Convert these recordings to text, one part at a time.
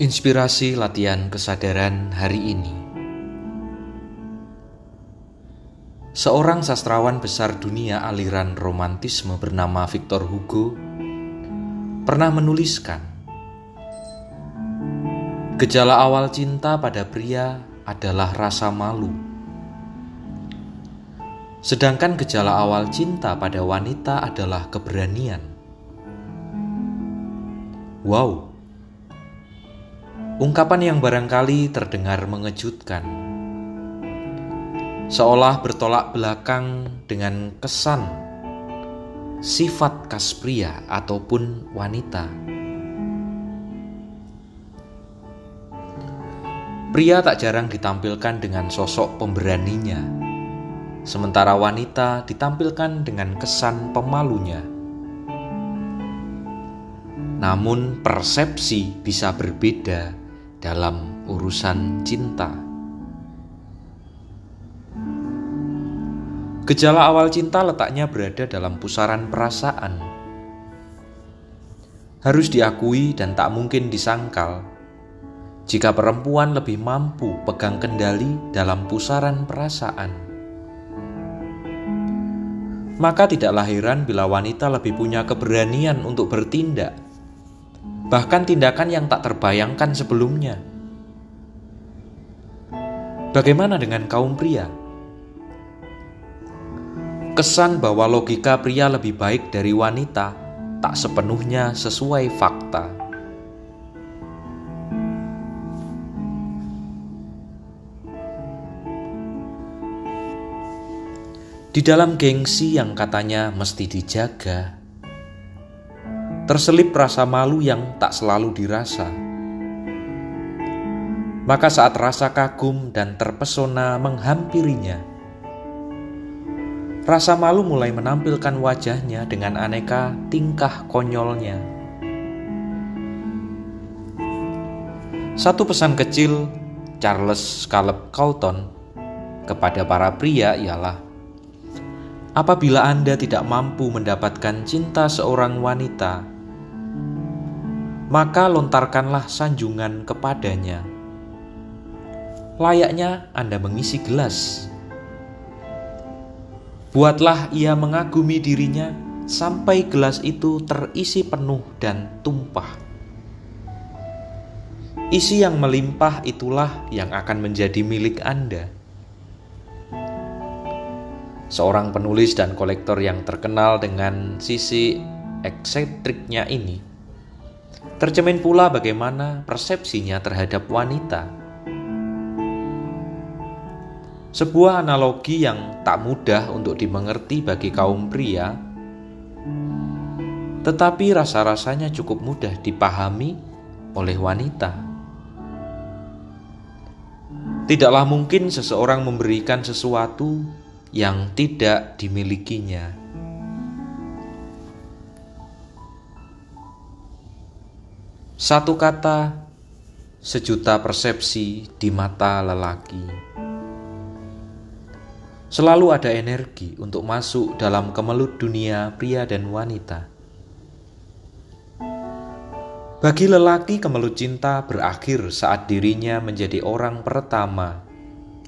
Inspirasi latihan kesadaran hari ini. Seorang sastrawan besar dunia aliran romantisme bernama Victor Hugo pernah menuliskan, "Gejala awal cinta pada pria adalah rasa malu, sedangkan gejala awal cinta pada wanita adalah keberanian." Wow, ungkapan yang barangkali terdengar mengejutkan seolah bertolak belakang dengan kesan sifat khas pria ataupun wanita. Pria tak jarang ditampilkan dengan sosok pemberaninya, sementara wanita ditampilkan dengan kesan pemalunya. Namun, persepsi bisa berbeda dalam urusan cinta. Gejala awal cinta letaknya berada dalam pusaran perasaan. Harus diakui dan tak mungkin disangkal jika perempuan lebih mampu pegang kendali dalam pusaran perasaan. Maka tidak lahiran bila wanita lebih punya keberanian untuk bertindak, bahkan tindakan yang tak terbayangkan sebelumnya. Bagaimana dengan kaum pria? Kesan bahwa logika pria lebih baik dari wanita tak sepenuhnya sesuai fakta. Di dalam gengsi yang katanya mesti dijaga, terselip rasa malu yang tak selalu dirasa. Maka saat rasa kagum dan terpesona menghampirinya, Rasa malu mulai menampilkan wajahnya dengan aneka tingkah konyolnya. Satu pesan kecil Charles Caleb Colton kepada para pria ialah Apabila Anda tidak mampu mendapatkan cinta seorang wanita, maka lontarkanlah sanjungan kepadanya. Layaknya Anda mengisi gelas Buatlah ia mengagumi dirinya sampai gelas itu terisi penuh dan tumpah. Isi yang melimpah itulah yang akan menjadi milik Anda. Seorang penulis dan kolektor yang terkenal dengan sisi eksentriknya ini tercemin pula bagaimana persepsinya terhadap wanita sebuah analogi yang tak mudah untuk dimengerti bagi kaum pria, tetapi rasa-rasanya cukup mudah dipahami oleh wanita. Tidaklah mungkin seseorang memberikan sesuatu yang tidak dimilikinya. Satu kata, sejuta persepsi di mata lelaki. Selalu ada energi untuk masuk dalam kemelut dunia pria dan wanita. Bagi lelaki, kemelut cinta berakhir saat dirinya menjadi orang pertama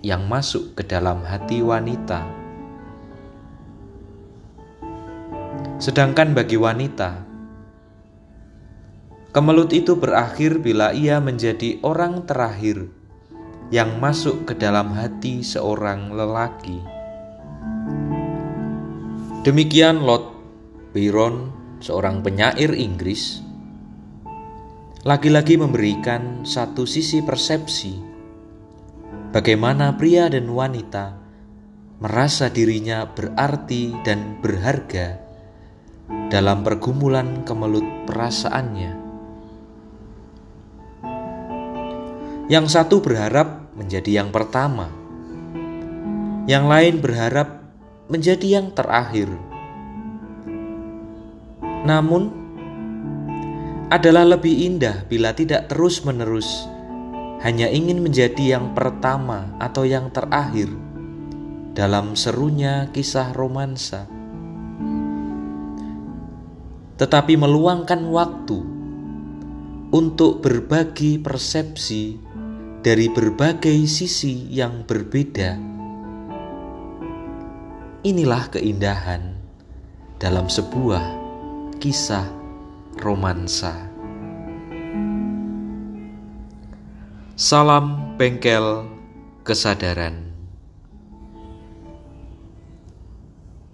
yang masuk ke dalam hati wanita. Sedangkan bagi wanita, kemelut itu berakhir bila ia menjadi orang terakhir yang masuk ke dalam hati seorang lelaki. Demikian Lord Byron, seorang penyair Inggris, lagi-lagi memberikan satu sisi persepsi bagaimana pria dan wanita merasa dirinya berarti dan berharga dalam pergumulan kemelut perasaannya. Yang satu berharap menjadi yang pertama. Yang lain berharap menjadi yang terakhir. Namun, adalah lebih indah bila tidak terus-menerus hanya ingin menjadi yang pertama atau yang terakhir dalam serunya kisah romansa, tetapi meluangkan waktu untuk berbagi persepsi dari berbagai sisi yang berbeda. Inilah keindahan dalam sebuah kisah romansa. Salam bengkel kesadaran.